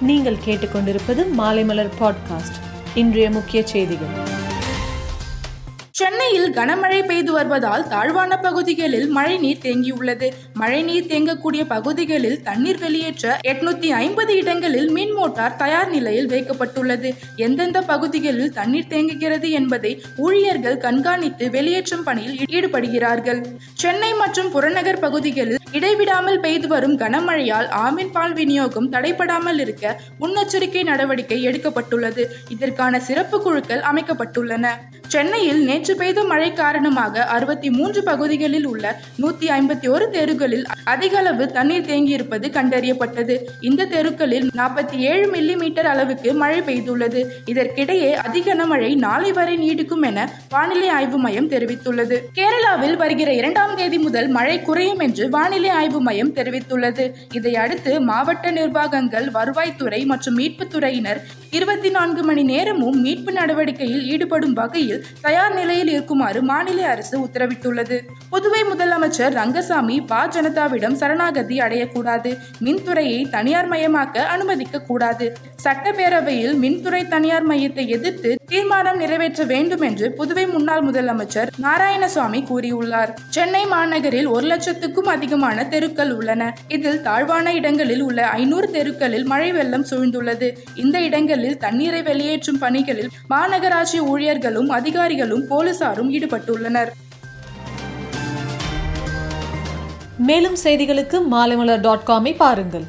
நீங்கள் கேட்டுக்கொண்டிருப்பது மாலைமலர் பாட்காஸ்ட். இன்றைய முக்கிய செய்திகள். சென்னையில் கனமழை பெய்து வருவதால் தாழ்வான பகுதிகளில் மழைநீர் தேங்கியுள்ளது. மழைநீர் தேங்கக்கூடிய பகுதிகளில் தண்ணீர் வெளியேற்ற எட்நூத்தி ஐம்பது இடங்களில் மின் மோட்டார் தயார் நிலையில் வைக்கப்பட்டுள்ளது. எந்தெந்த பகுதிகளில் தண்ணீர் தேங்குகிறது என்பதை ஊழியர்கள் கண்காணித்து வெளியேற்றும் பணியில் ஈடுபடுகிறார்கள். சென்னை மற்றும் புறநகர் பகுதிகளில் இடைவிடாமல் பெய்து வரும் கனமழையால் ஆமின் பால் விநியோகம் தடைபடாமல் இருக்க முன்னெச்சரிக்கை நடவடிக்கை எடுக்கப்பட்டுள்ளது. இதற்கான சிறப்பு குழுக்கள் அமைக்கப்பட்டுள்ளன. சென்னையில் நேற்று பெய்த மழை காரணமாக அறுபத்தி மூன்று பகுதிகளில் உள்ள நூத்தி ஐம்பத்தி ஒரு தெருக்களில் அதிக அளவு தண்ணீர் தேங்கியிருப்பது கண்டறியப்பட்டது. இந்த தெருக்களில் நாற்பத்தி ஏழு மில்லி மீட்டர் அளவுக்கு மழை பெய்துள்ளது. இதற்கிடையே அதிகனமழை நாளை வரை நீடிக்கும் என வானிலை ஆய்வு மையம் தெரிவித்துள்ளது. கேரளாவில் வருகிற இரண்டாம் தேதி முதல் மழை குறையும் என்று வானிலை வானிலை ஆய்வு மையம் தெரிவித்துள்ளது. இதையடுத்து மாவட்ட நிர்வாகங்கள் வருவாய்த்துறை மற்றும் மீட்புத்துறையினர் இருபத்தி நான்கு மணி நேரமும் மீட்பு நடவடிக்கையில் ஈடுபடும் வகையில் தயார் நிலையில் இருக்குமாறு மாநில அரசு உத்தரவிட்டுள்ளது. புதுவை முதலமைச்சர் ரங்கசாமி பா. ஜனதாவிடம் சரணாகதி அடையக்கூடாது. மின்துறையை தனியார் மயமாக்க அனுமதிக்க கூடாது சட்டப்பேரவையில் மின்துறை தனியார் மையத்தை எதிர்த்து தீர்மானம் நிறைவேற்ற வேண்டும் என்று புதுவை முன்னாள் முதலமைச்சர் நாராயணசாமி கூறியுள்ளார். சென்னை மாநகரில் ஒரு லட்சத்துக்கும் அதிகமான தெருக்கள் உள்ளன. இதில் தாழ்வான இடங்களில் உள்ள ஐநூறு தெருக்களில் மழை வெள்ளம் சூழ்ந்துள்ளது. இந்த இடங்களில் தண்ணீரை வெளியேற்றும் பணிகளில் மாநகராட்சி ஊழியர்களும் அதிகாரிகளும் போலீசாரும் ஈடுபட்டுள்ளனர். மேலும் செய்திகளுக்கு மாலைமலர் டாட் காமை பாருங்கள்.